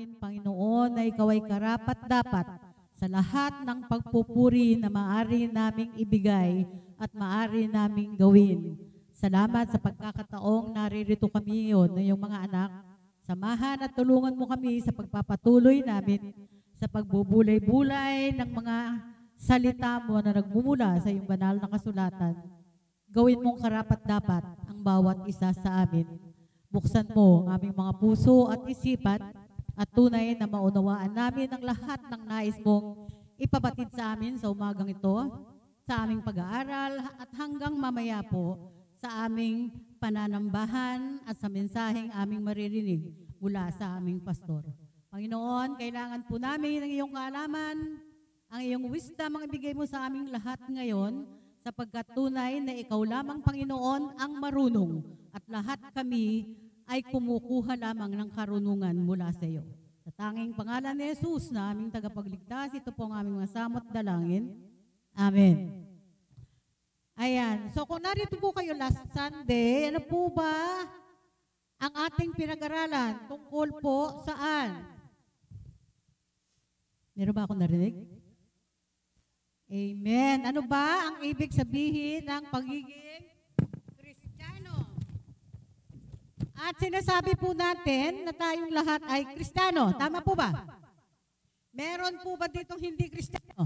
namin, Panginoon, na ikaw ay karapat-dapat sa lahat ng pagpupuri na maaari naming ibigay at maaari naming gawin. Salamat sa pagkakataong naririto kami ngayon na yung mga anak. Samahan at tulungan mo kami sa pagpapatuloy namin sa pagbubulay-bulay ng mga salita mo na nagmumula sa iyong banal na kasulatan. Gawin mong karapat-dapat ang bawat isa sa amin. Buksan mo ang aming mga puso at isipan at tunay na maunawaan namin ang lahat ng nais mong ipabatid sa amin sa umagang ito, sa aming pag-aaral at hanggang mamaya po sa aming pananambahan at sa mensaheng aming maririnig mula sa aming pastor. Panginoon, kailangan po namin ng iyong kaalaman, ang iyong wisdom ang ibigay mo sa aming lahat ngayon sapagkat tunay na ikaw lamang, Panginoon, ang marunong at lahat kami ay kumukuha lamang ng karunungan mula sa iyo. Sa tanging pangalan ni Jesus na aming tagapagligtas, ito po ang aming mga samot dalangin. Amen. Ayan. So kung narito po kayo last Sunday, ano po ba ang ating pinag-aralan tungkol po saan? Meron ba akong narinig? Amen. Ano ba ang ibig sabihin ng pagiging Kristiyano? At sinasabi po natin na tayong lahat ay Kristiyano. Tama po ba? Meron po ba ditong hindi Kristiyano?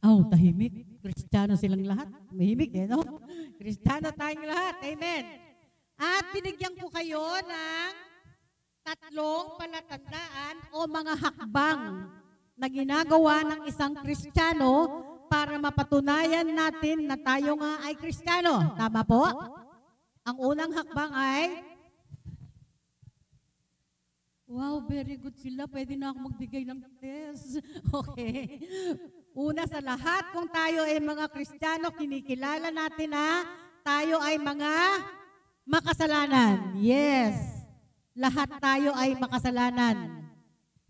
Oh, tahimik. Kristiyano silang lahat. Mahimik eh, no? Kristiyano tayong lahat. Amen. At binigyan ko kayo ng tatlong palatandaan o mga hakbang na ginagawa ng isang Kristiyano para mapatunayan natin na tayo nga ay Kristiyano. Tama po? Ang unang hakbang ay Wow, very good sila. Pwede na ako magbigay ng test. Okay. Una sa lahat, kung tayo ay mga Kristiyano, kinikilala natin na tayo ay mga makasalanan. Yes. Lahat tayo ay makasalanan.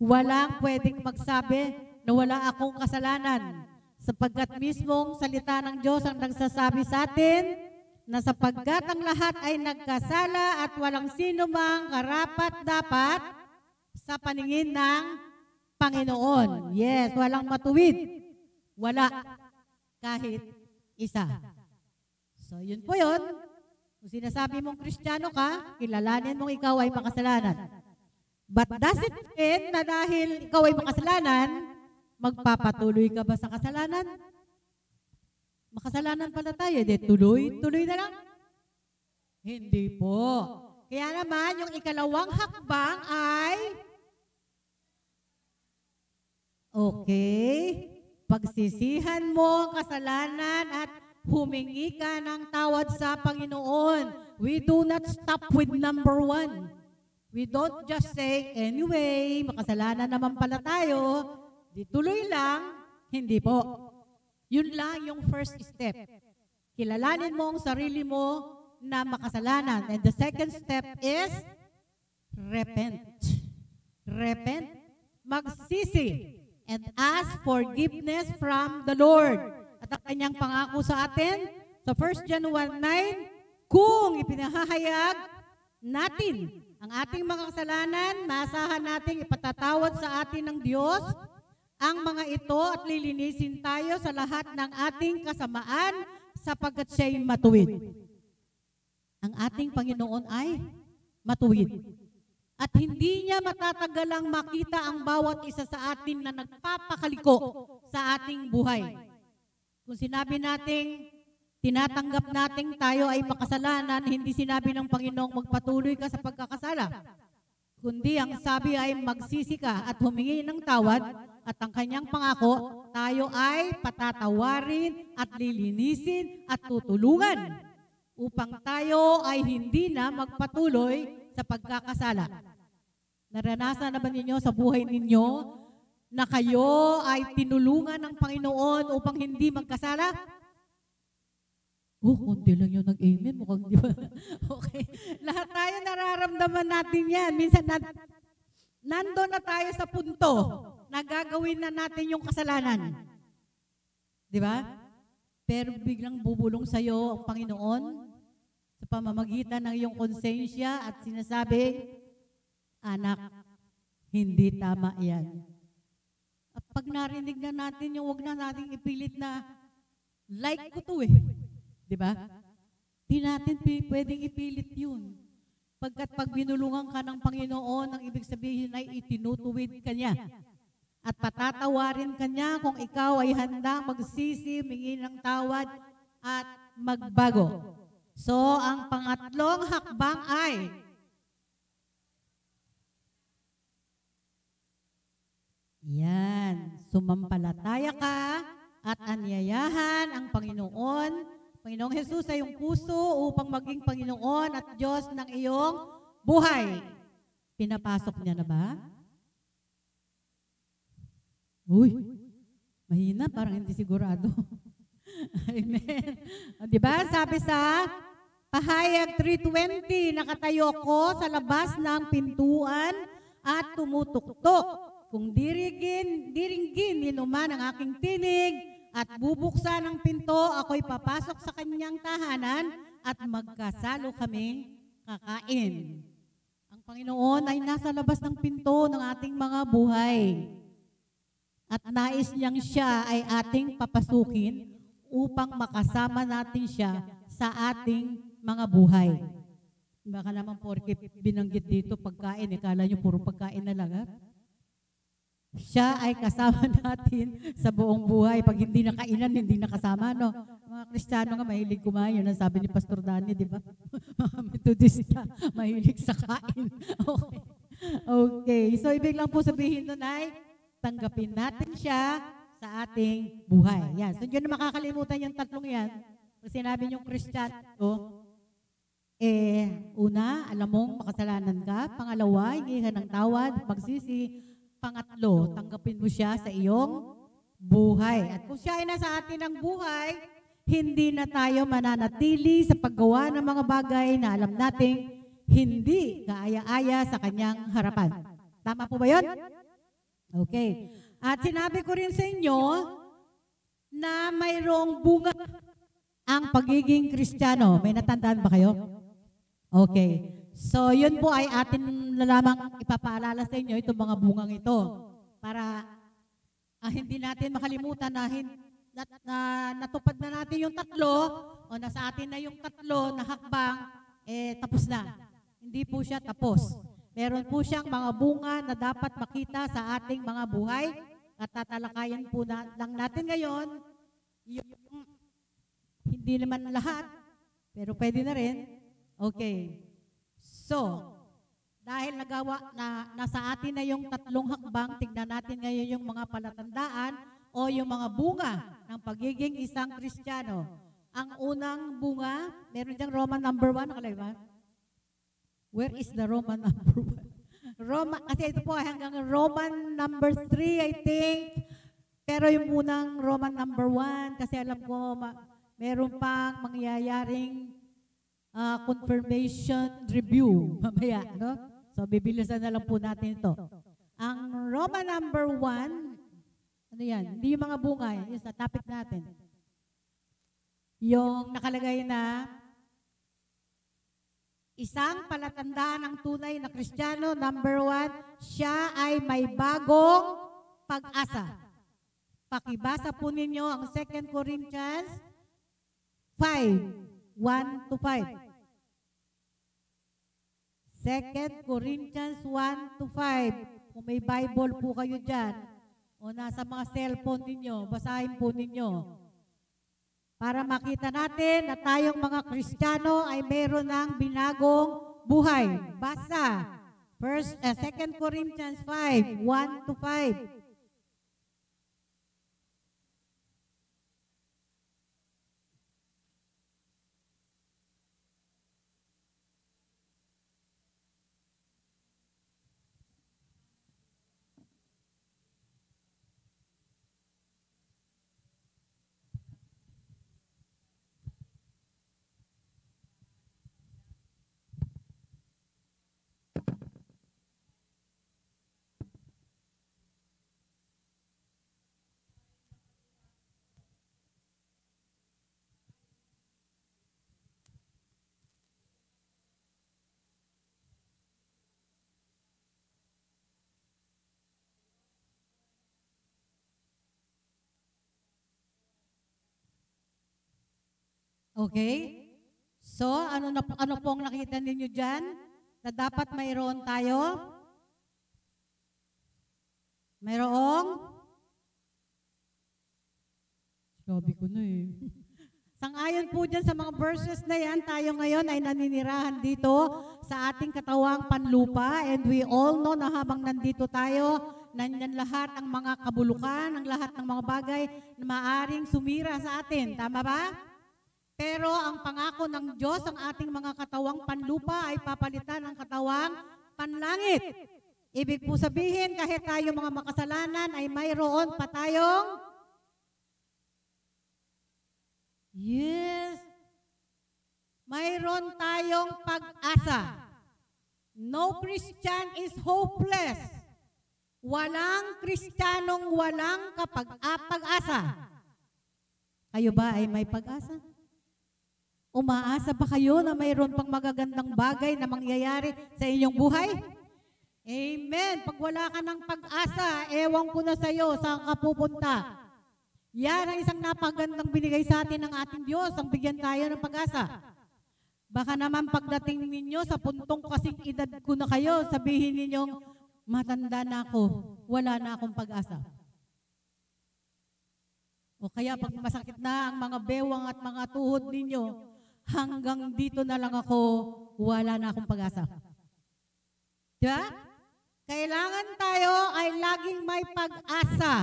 Walang pwedeng magsabi na wala akong kasalanan. Sapagkat mismong salita ng Diyos ang nagsasabi sa atin na sapagkat ang lahat ay nagkasala at walang sino mang karapat dapat sa paningin ng Panginoon. Yes, walang matuwid. Wala. Kahit isa. So, yun po yun. Kung sinasabi mong Kristiyano ka, kilalanin mong ikaw ay makasalanan. But does it mean na dahil ikaw ay makasalanan, magpapatuloy ka ba sa kasalanan? Makasalanan pala tayo, de tuloy, tuloy na lang? Hindi po. Kaya naman, yung ikalawang hakbang ay, okay, pagsisihan mo ang kasalanan at humingi ka ng tawad sa Panginoon. We do not stop with number one. We don't just say, anyway, makasalanan naman pala tayo, di tuloy lang, hindi po. Yun lang yung first step. Kilalanin mo ang sarili mo na makasalanan. And the second step is repent. Repent. Magsisi and ask forgiveness from the Lord. At ang kanyang pangako sa atin, sa 1 John 1.9, kung ipinahahayag natin ang ating mga kasalanan, maasahan nating ipatatawad sa atin ng Diyos ang mga ito at lilinisin tayo sa lahat ng ating kasamaan sapagkat siya'y matuwid. Ang ating Panginoon ay matuwid. At hindi niya matatagalang makita ang bawat isa sa atin na nagpapakaliko sa ating buhay. Kung sinabi nating tinatanggap nating tayo ay makasalanan, hindi sinabi ng Panginoong magpatuloy ka sa pagkakasala. Kundi ang sabi ay magsisi ka at humingi ng tawad at ang kanyang pangako, tayo ay patatawarin at lilinisin at tutulungan upang tayo ay hindi na magpatuloy sa pagkakasala. Naranasan na ba ninyo sa buhay ninyo na kayo ay tinulungan ng Panginoon upang hindi magkasala? Oh, konti lang yung nag-amen. Mukhang di ba? okay. Lahat tayo nararamdaman natin yan. Minsan, na, nando na tayo sa punto na gagawin na natin yung kasalanan. Di ba? Pero biglang bubulong sa'yo ang Panginoon sa pamamagitan ng iyong konsensya at sinasabi, Anak, hindi tama yan. At pag narinig na natin yung wag na nating ipilit na like ko to eh. Di ba? Di natin pwedeng ipilit yun. Pagkat pag binulungan ka ng Panginoon, ang ibig sabihin ay itinutuwid ka niya. At patatawarin ka niya kung ikaw ay handang magsisi, mingi ng tawad, at magbago. So, ang pangatlong hakbang ay Yan. Sumampalataya ka at anyayahan ang Panginoon, Panginoong Jesus sa iyong puso upang maging Panginoon at Diyos ng iyong buhay. Pinapasok niya na ba? Uy, mahina, parang hindi sigurado. Amen. Di ba? Sabi sa Pahayag 3.20, nakatayo ko sa labas ng pintuan at tumutuktok. Kung dirigin, diringgin ni naman ang aking tinig at bubuksan ang pinto, ako'y papasok sa kanyang tahanan at magkasalo kaming kakain. Ang Panginoon ay nasa labas ng pinto ng ating mga buhay. At nais niyang siya ay ating papasukin upang makasama natin siya sa ating mga buhay. Baka naman porke binanggit dito pagkain, ikala niyo puro pagkain na lang. Ha? Siya ay kasama natin sa buong buhay. Pag hindi nakainan, hindi nakasama. No? Mga Kristiyano nga, mahilig kumain. Yun ang sabi ni Pastor Dani, di ba? Mga Metodista, mahilig sa kain. Okay. okay. So, ibig lang po sabihin nun ay, tanggapin natin siya sa ating buhay. Yan. So, yun na makakalimutan yung tatlong yan. Pag sinabi niyong Kristiyano, eh, una, alam mong makasalanan ka. Pangalawa, hingi ka ng tawad, pagsisi. Pangatlo, tanggapin mo siya sa iyong buhay. At kung siya ay nasa atin ng buhay, hindi na tayo mananatili sa paggawa ng mga bagay na alam nating hindi kaaya-aya sa kanyang harapan. Tama po ba yun? Okay. At sinabi ko rin sa inyo na mayroong bunga ang pagiging kristyano. May natandaan ba kayo? Okay. So, yun po ay atin na lamang ipapaalala sa inyo itong mga bungang ito para ah, hindi natin makalimutan na, hin, na, na natupad na natin yung tatlo o nasa atin na yung tatlo na hakbang, eh tapos na. Hindi po siya tapos. Meron po siyang mga bunga na dapat makita sa ating mga buhay at tatalakayan po na, lang natin ngayon yung hindi naman lahat, pero pwede na rin. Okay. So, dahil nagawa na nasa atin na yung tatlong hakbang, tignan natin ngayon yung mga palatandaan o yung mga bunga ng pagiging isang Kristiyano. Ang unang bunga, meron diyang Roman number 1, nakalagay ba? Where is the Roman number 1? Roma, kasi ito po hanggang Roman number 3, I think. Pero yung unang Roman number 1, kasi alam ko, ma, meron pang mangyayaring ah, confirmation review mamaya, no? So, bibilisan na lang po natin ito. Ang Roman number 1, ano yan? Hindi yung mga bunga, yung sa topic natin. Yung nakalagay na Isang palatandaan ng tunay na Kristiyano, number one, siya ay may bagong pag-asa. Pakibasa po ninyo ang 2 Corinthians 5, 1 to 5. 2 Corinthians 1 to 5. Kung may Bible po kayo dyan, o nasa mga cellphone ninyo, basahin po ninyo para makita natin na tayong mga Kristiyano ay meron ng binagong buhay. Basa. First, uh, 2 Corinthians 5, 1 to 5. Okay? So, ano, na, ano pong nakita ninyo dyan? Na dapat mayroon tayo? Mayroong? Sabi ko na eh. Sangayon po dyan sa mga verses na yan, tayo ngayon ay naninirahan dito sa ating katawang panlupa and we all know na habang nandito tayo, nandyan lahat ang mga kabulukan, ang lahat ng mga bagay na maaring sumira sa atin. Tama ba? Pero ang pangako ng Diyos, ang ating mga katawang panlupa ay papalitan ng katawang panlangit. Ibig po sabihin, kahit tayo mga makasalanan ay mayroon pa tayong Yes. Mayroon tayong pag-asa. No Christian is hopeless. Walang Kristiyanong walang kapag-pag-asa. Kayo ba ay may pag-asa? Umaasa ba kayo na mayroon pang magagandang bagay na mangyayari sa inyong buhay? Amen. Pag wala ka ng pag-asa, ewan ko na sa iyo, saan ka pupunta? Yan ang isang napagandang binigay sa atin ng ating Diyos, ang bigyan tayo ng pag-asa. Baka naman pagdating ninyo sa puntong kasing edad ko na kayo, sabihin ninyong, matanda na ako, wala na akong pag-asa. O kaya pag masakit na ang mga bewang at mga tuhod ninyo, hanggang dito na lang ako, wala na akong pag-asa. Diba? Kailangan tayo ay laging may pag-asa.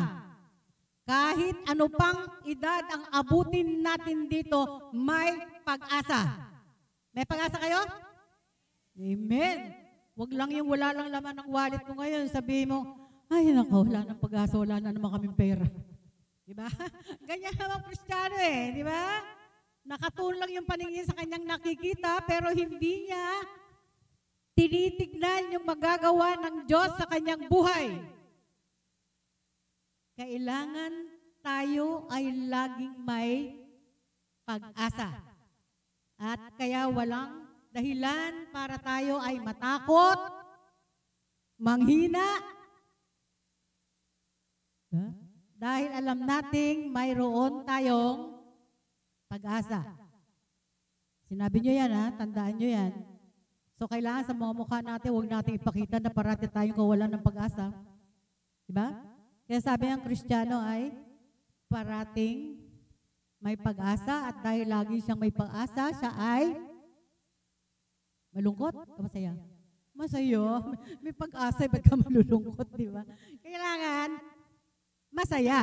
Kahit ano pang edad ang abutin natin dito, may pag-asa. May pag-asa kayo? Amen. Huwag lang yung wala lang laman ng wallet mo ngayon. Sabihin mo, ay nako, wala nang pag-asa, wala na naman kaming pera. Di ba? Ganyan naman Kristiyano eh, di ba? Nakatuon lang yung paningin sa kanyang nakikita, pero hindi niya tinitignan yung magagawa ng Diyos sa kanyang buhay. Kailangan tayo ay laging may pag-asa. At kaya walang dahilan para tayo ay matakot, manghina, dahil alam nating mayroon tayong pag-asa. Sinabi nyo yan ha, tandaan nyo yan. So kailangan sa mga mukha natin, huwag natin ipakita na parati tayong kawalan ng pag-asa. Diba? Kaya sabi ng Kristiyano ay parating may pag-asa at dahil lagi siyang may pag-asa, siya ay malungkot o masaya? Masaya. May pag-asa, ba't ka malulungkot, di ba? Kailangan masaya.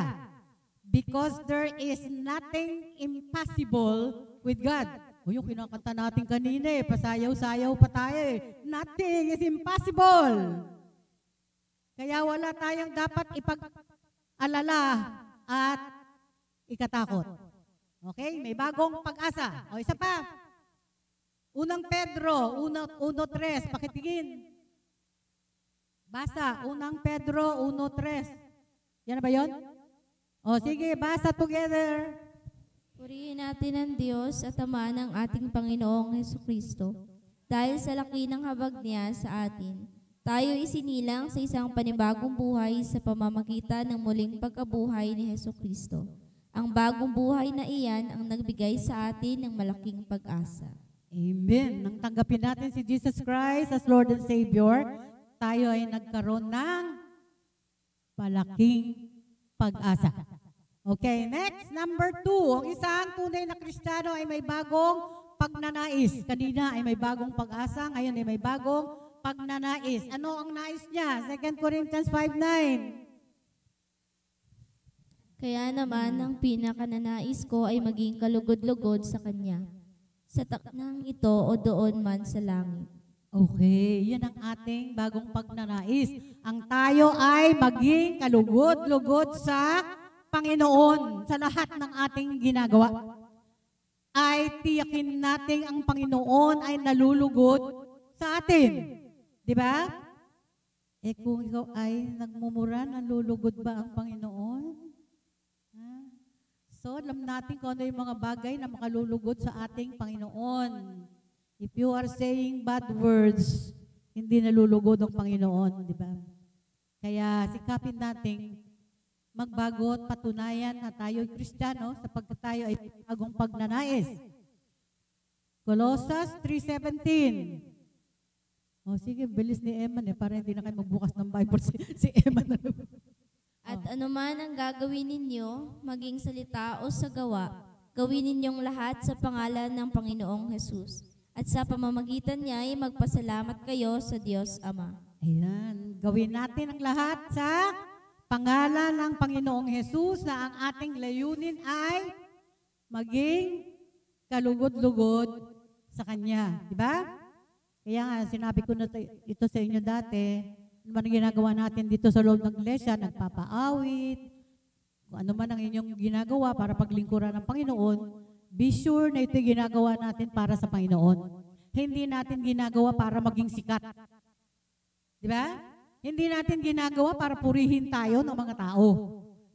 Because there is nothing impossible with God. O yung kinakanta natin kanina eh, pasayaw-sayaw pa tayo eh. Nothing is impossible. Kaya wala tayong dapat ipag-alala at ikatakot. Okay? May bagong pag-asa. O isa pa. Unang Pedro, uno, uno tres, pakitigin. Basa, unang Pedro, uno tres. Yan na ba yon? O sige, basa together. Purihin natin ang Diyos at Ama ng ating Panginoong Heso Kristo. Dahil sa laki ng habag niya sa atin, tayo isinilang sa isang panibagong buhay sa pamamagitan ng muling pagkabuhay ni Heso Kristo. Ang bagong buhay na iyan ang nagbigay sa atin ng malaking pag-asa. Amen. Nang tanggapin natin si Jesus Christ as Lord and Savior, tayo ay nagkaroon ng palaking pag-asa. Okay, next, number two. Ang isang tunay na Kristiyano ay may bagong pagnanais. Kanina ay may bagong pag-asa, ngayon ay may bagong pagnanais. Ano ang nais niya? 2 Corinthians 5.9 Kaya naman, ang pinakananais ko ay maging kalugod-lugod sa Kanya. Sa taknang ito o doon man sa langit. Okay, yan ang ating bagong pagnanais. Ang tayo ay maging kalugod-lugod sa Panginoon sa lahat ng ating ginagawa. Ay tiyakin natin ang Panginoon ay nalulugod sa atin. Di ba? Eh kung ikaw ay nagmumura, nalulugod ba ang Panginoon? So alam natin kung ano yung mga bagay na makalulugod sa ating Panginoon. If you are saying bad words, hindi nalulugod ang Panginoon, di ba? Kaya sikapin nating magbago at patunayan na tayo ay Kristiyano sapagkat tayo ay bagong pagnanais. Colossus 3.17. O sige, bilis ni Eman eh, para hindi na kayo magbukas ng Bible si, si Eman. At anuman ang gagawin ninyo, maging salita o sa gawa, gawin ninyong lahat sa pangalan ng Panginoong Hesus. At sa pamamagitan niya ay magpasalamat kayo sa Diyos Ama. Ayan, gawin natin ang lahat sa pangalan ng Panginoong Jesus na ang ating layunin ay maging kalugod-lugod sa Kanya. Di ba? Kaya nga, sinabi ko na to- ito sa inyo dati, ano man ginagawa natin dito sa loob ng iglesia, nagpapaawit, kung ano man ang inyong ginagawa para paglingkuran ng Panginoon, be sure na ito ginagawa natin para sa Panginoon. Hindi natin ginagawa para maging sikat. Di ba? Hindi natin ginagawa para purihin tayo ng mga tao.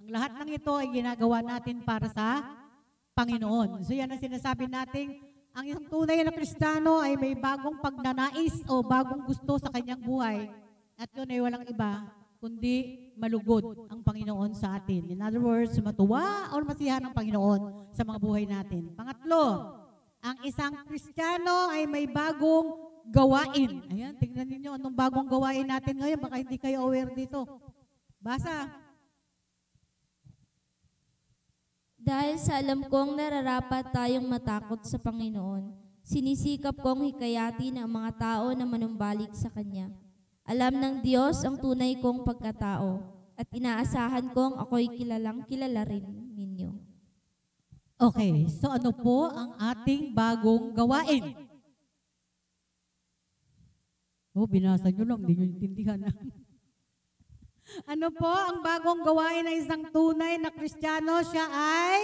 Ang lahat ng ito ay ginagawa natin para sa Panginoon. So yan ang sinasabi nating ang isang tunay na Kristiyano ay may bagong pagnanais o bagong gusto sa kanyang buhay. At yun ay walang iba kundi malugod ang Panginoon sa atin. In other words, matuwa o masiyahan ng Panginoon sa mga buhay natin. Pangatlo, ang isang Kristiyano ay may bagong gawain. Ayan, tingnan ninyo anong bagong gawain natin ngayon. Baka hindi kayo aware dito. Basa. Dahil sa alam kong nararapat tayong matakot sa Panginoon, sinisikap kong hikayatin ang mga tao na manumbalik sa Kanya. Alam ng Diyos ang tunay kong pagkatao at inaasahan kong ako'y kilalang kilala rin ninyo. Okay, so ano po ang ating bagong gawain? Oh, binasa nyo lang, hindi nyo intindihan. ano po ang bagong gawain ng isang tunay na Kristiyano? Siya ay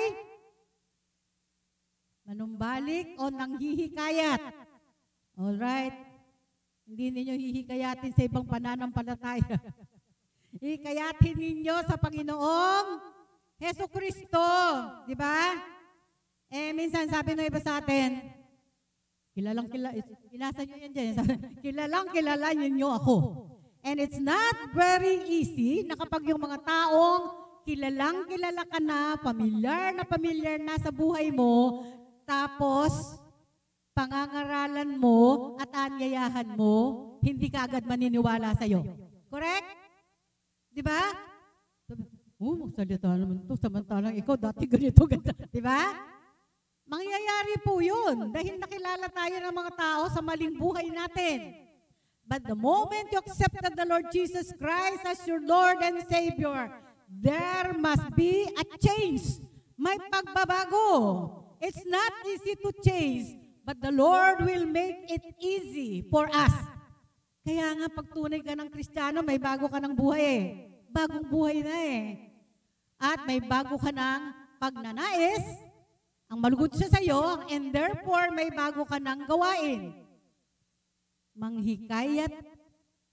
manumbalik o nanghihikayat. Alright. Hindi ninyo hihikayatin sa ibang pananampalataya. Hikayatin ninyo sa Panginoong Heso Kristo. Di ba? Eh, minsan sabi ng iba sa atin, kilalang kilala, inasa nyo yan dyan, kilalang kilala ninyo ako. And it's not very easy na kapag yung mga taong kilalang kilala ka na, pamilyar na pamilyar na sa buhay mo, tapos pangangaralan mo at anyayahan mo, hindi ka agad maniniwala sa'yo. Correct? Di ba? Oh, magsalita naman to. Samantalang ikaw, dati ganito, ganito. Di ba? Mangyayari po yun dahil nakilala tayo ng mga tao sa maling buhay natin. But the moment you accepted the Lord Jesus Christ as your Lord and Savior, there must be a change. May pagbabago. It's not easy to change, but the Lord will make it easy for us. Kaya nga pag tunay ka ng Kristiyano, may bago ka ng buhay eh. Bagong buhay na eh. At may bago ka ng pagnanais, ang malugod siya sa iyo, and therefore may bago ka ng gawain. Manghikayat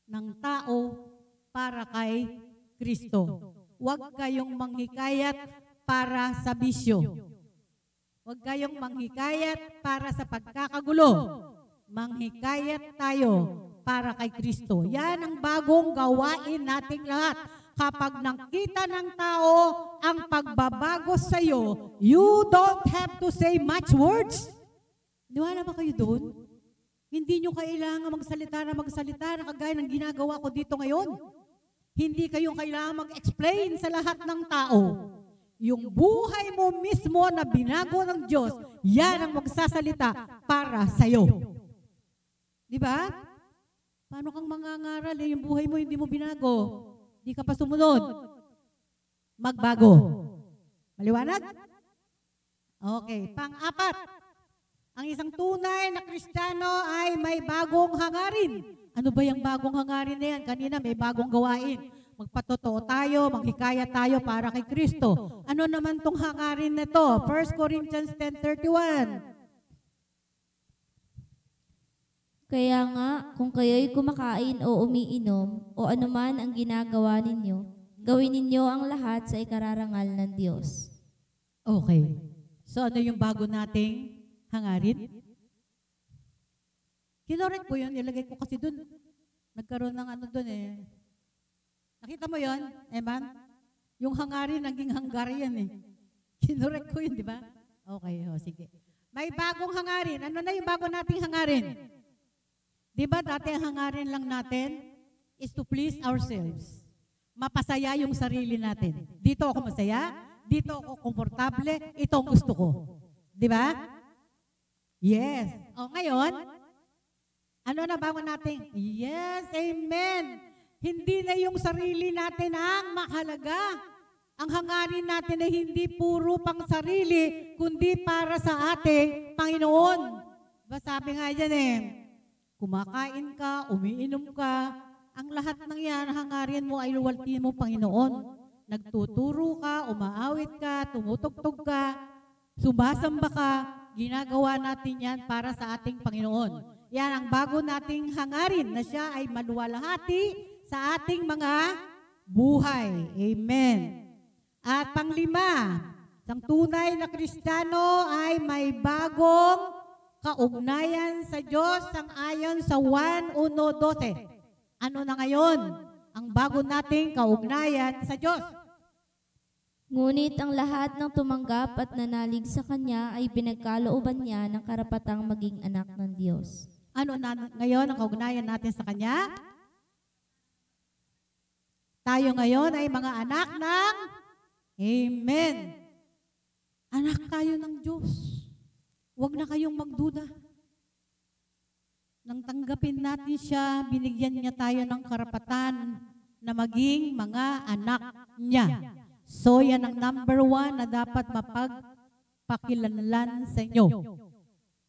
ng tao para kay Kristo. Huwag kayong manghikayat para sa bisyo. Huwag kayong manghikayat para sa pagkakagulo. Manghikayat tayo para kay Kristo. Yan ang bagong gawain nating lahat. Kapag nakita ng tao ang pagbabago sa iyo, you don't have to say much words. Niwala ba kayo doon? Hindi nyo kailangan magsalita na magsalita na kagaya ng ginagawa ko dito ngayon. Hindi kayo kailangan mag-explain sa lahat ng tao. Yung buhay mo mismo na binago ng Diyos, yan ang magsasalita para sa'yo. Di ba? Paano kang mangangaral eh, yung buhay mo hindi mo binago? Hindi ka pa sumunod. Magbago. Maliwanag? Okay. Pang-apat, ang isang tunay na Kristiyano ay may bagong hangarin. Ano ba yung bagong hangarin na yan? Kanina may bagong gawain. Magpatotoo tayo, manghikaya tayo para kay Kristo. Ano naman tong hangarin na to? 1 Corinthians 10.31 Kaya nga, kung kayo'y kumakain o umiinom o anuman ang ginagawa ninyo, gawin ninyo ang lahat sa ikararangal ng Diyos. Okay. So ano yung bago nating hangarin? Kinorek ko yun, nilagay ko kasi dun. Nagkaroon ng ano dun eh. Nakita mo yon, Eman? Yung hangarin, naging Hungarian eh. Kinorek ko yun, di ba? Okay, oh, sige. May bagong hangarin. Ano na yung bago nating hangarin? Di ba dati ang hangarin lang natin is to please ourselves. Mapasaya yung sarili natin. Dito ako masaya, dito ako komportable, ito ang gusto ko. Di ba? Yes. O ngayon, ano na bago natin? Yes, amen. Hindi na yung sarili natin ang mahalaga. Ang hangarin natin ay hindi puro pang sarili, kundi para sa ating Panginoon. Diba sabi nga dyan eh, kumakain ka, umiinom ka, ang lahat ng yan, hangarin mo ay luwaltin mo Panginoon. Nagtuturo ka, umaawit ka, tumutugtog ka, sumasamba ka, ginagawa natin yan para sa ating Panginoon. Yan ang bago nating hangarin na siya ay maluwalhati sa ating mga buhay. Amen. At panglima, ang tunay na Kristiyano ay may bagong kaugnayan sa Diyos sang ayon sa 1.1.12. Ano na ngayon? Ang bago nating kaugnayan sa Diyos. Ngunit ang lahat ng tumanggap at nanalig sa Kanya ay pinagkalooban niya ng karapatang maging anak ng Diyos. Ano na ngayon ang kaugnayan natin sa Kanya? Tayo ngayon ay mga anak ng Amen. Anak tayo ng Diyos. Huwag na kayong magduda. Nang tanggapin natin siya, binigyan niya tayo ng karapatan na maging mga anak niya. So yan ang number one na dapat mapagpakilanlan sa inyo.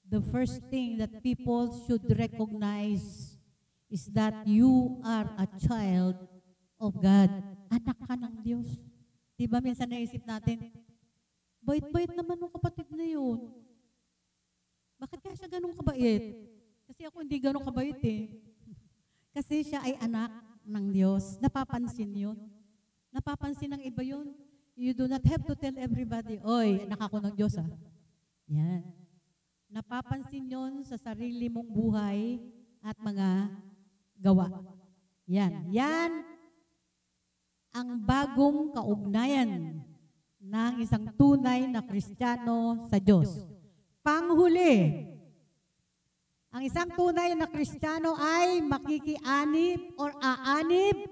The first thing that people should recognize is that you are a child of God. Anak ka ng Diyos. Di ba minsan naisip natin, bait-bait naman ng kapatid na yun. Bakit kaya siya ganun kabait? Kasi ako hindi ganun kabait eh. Kasi siya ay anak ng Diyos. Napapansin yun. Napapansin ng iba yun. You do not have to tell everybody, Oy, anak ako ng Diyos ah. Yan. Napapansin yon sa sarili mong buhay at mga gawa. Yan. Yan ang bagong kaugnayan ng isang tunay na Kristiyano sa Diyos. Panghuli, ang isang tunay na Kristiyano ay makikianib or aanib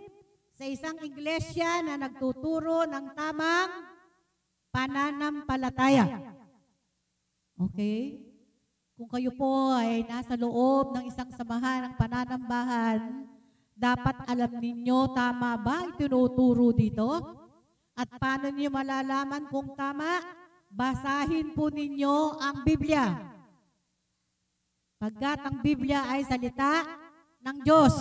sa isang iglesia na nagtuturo ng tamang pananampalataya. Okay? Kung kayo po ay nasa loob ng isang samahan ng pananambahan, dapat alam ninyo tama ba itinuturo dito? At paano niyo malalaman kung tama? Basahin po ninyo ang Biblia. Pagkat ang Biblia ay salita ng Diyos.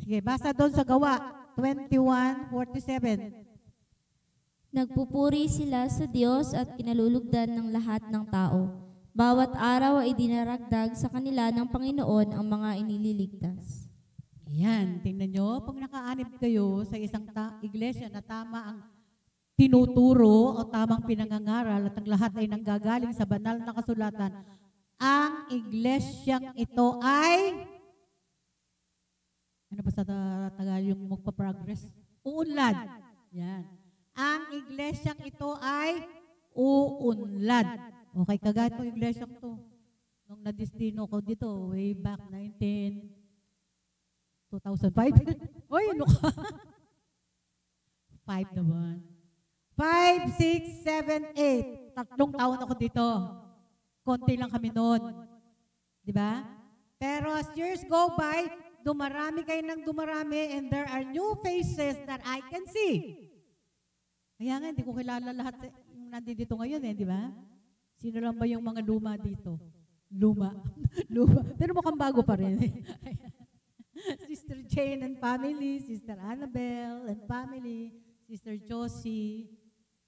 Sige, basa doon sa gawa 21.47. Nagpupuri sila sa Diyos at kinalulugdan ng lahat ng tao. Bawat araw ay dinaragdag sa kanila ng Panginoon ang mga inililigtas. Yan, tingnan nyo, pag nakaanib kayo sa isang iglesia na tama ang tinuturo o tamang pinangangaral at ang lahat ay nanggagaling sa banal na kasulatan, ang iglesyang ito ay ano ba sa ta- Tagal yung magpa-progress? Uunlad. Yan. Ang iglesyang ito ay uunlad. Okay, kagaya itong iglesyang to. Nung nadistino ko dito, way back 19, 2005? Oy, ano ka? Five naman. Five, six, seven, eight. Tatlong taon ako dito. Konti lang kami noon. Di ba? Pero as years go by, dumarami kayo ng dumarami and there are new faces that I can see. Kaya nga, hindi ko kilala lahat yung nandito ngayon eh, di ba? Sino lang ba yung mga luma dito? Luma. luma. Pero mukhang bago pa rin. Sister Jane and family, Sister Annabelle and family, Sister Josie.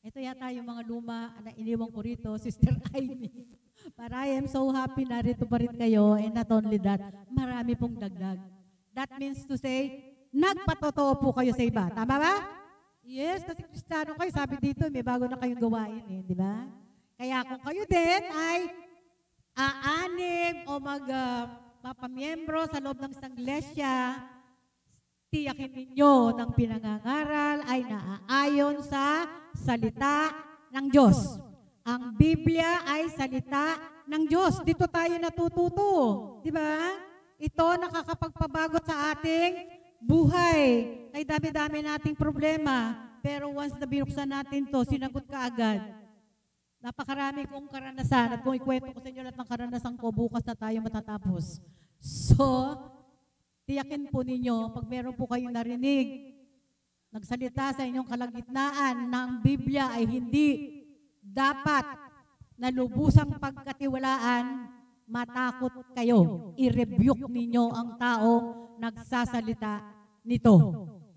Ito yata yung mga luma na iniwan ko rito, Sister Amy. Para I am so happy na rito pa rin kayo and not only that, marami pong dagdag. That means to say, nagpatotoo po kayo sa iba. Tama ba? Yes, kasi Kristiyano kayo, sabi dito, may bago na kayong gawain eh, di ba? Kaya kung kayo din ay aanib o mag ah, papamiyembro sa loob ng isang iglesia, tiyakin ninyo ng pinangangaral ay naaayon sa salita ng Diyos. Ang Biblia ay salita ng Diyos. Dito tayo natututo. Di ba? Ito nakakapagpabago sa ating buhay. Ay dami-dami nating problema. Pero once na binuksan natin to, sinagot ka agad. Napakarami kong karanasan at kung ikwento ko sa inyo lahat ng karanasan ko, bukas na tayo matatapos. So, tiyakin po ninyo, pag meron po kayong narinig, nagsalita sa inyong kalagitnaan ng Biblia ay hindi dapat na lubusang pagkatiwalaan, matakot kayo. I-rebuke ninyo ang taong nagsasalita nito.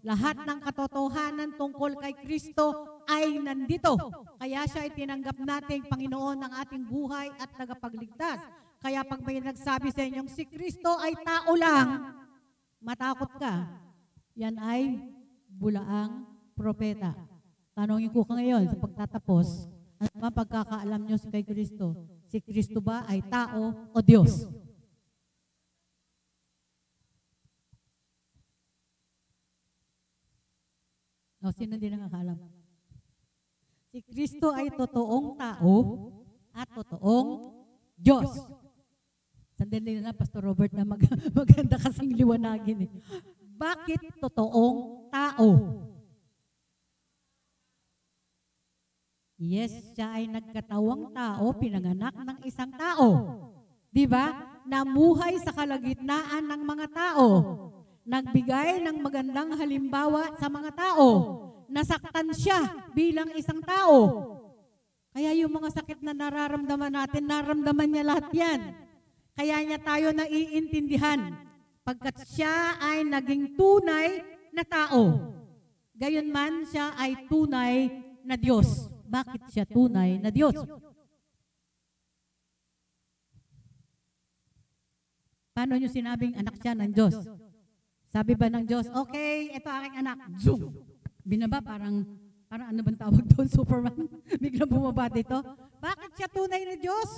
Lahat ng katotohanan tungkol kay Kristo ay nandito. Kaya siya ay tinanggap nating Panginoon ng ating buhay at tagapagligtas. Kaya pag may nagsabi sa inyong si Kristo ay tao lang, matakot ka. Yan ay bulaang propeta. Tanongin ko ka ngayon sa pagtatapos, ano ba pagkakaalam nyo si kay Kristo? Si Kristo ba ay tao o Diyos? O, sino hindi nakakaalam? Si Kristo ay totoong tao at totoong Diyos. Sandali na, Pastor Robert, na mag maganda kasing liwanagin eh. Bakit totoong tao? Yes, siya ay nagkatawang tao, pinanganak ng isang tao. Di ba? Namuhay sa kalagitnaan ng mga tao. Nagbigay ng magandang halimbawa sa mga tao. Nasaktan siya bilang isang tao. Kaya yung mga sakit na nararamdaman natin, naramdaman niya lahat yan. Kaya niya tayo naiintindihan pagkat siya ay naging tunay na tao. Gayon man siya ay tunay na Diyos. Bakit siya tunay na Diyos? Paano niyo sinabing anak siya ng Diyos? Sabi ba ng Diyos, okay, ito aking anak. Zoom! Binaba parang, parang ano bang tawag doon, Superman? Biglang bumaba dito. Bakit siya tunay na Diyos?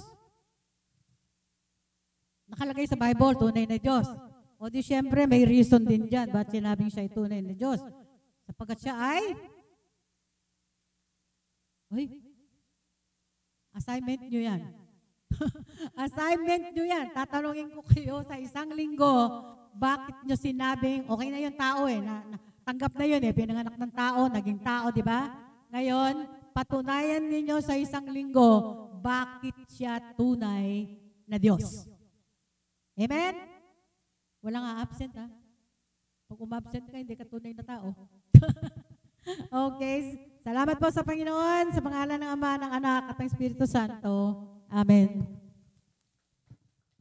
Nakalagay sa Bible, tunay na Diyos. O di syempre, may reason din dyan. Ba't sinabing siya ay tunay na Diyos? Sapagkat siya ay Uy, assignment nyo yan. assignment nyo yan. Tatanungin ko kayo sa isang linggo, bakit nyo sinabing, okay na yung tao eh, na, na, tanggap na yun eh, pinanganak ng tao, naging tao, di ba? Ngayon, patunayan ninyo sa isang linggo, bakit siya tunay na Diyos. Amen? Wala nga absent ha. Pag umabsent ka, hindi ka tunay na tao. okay. Salamat po sa Panginoon, sa pangalan ng Ama, ng Anak, at ng Espiritu Santo. Amen.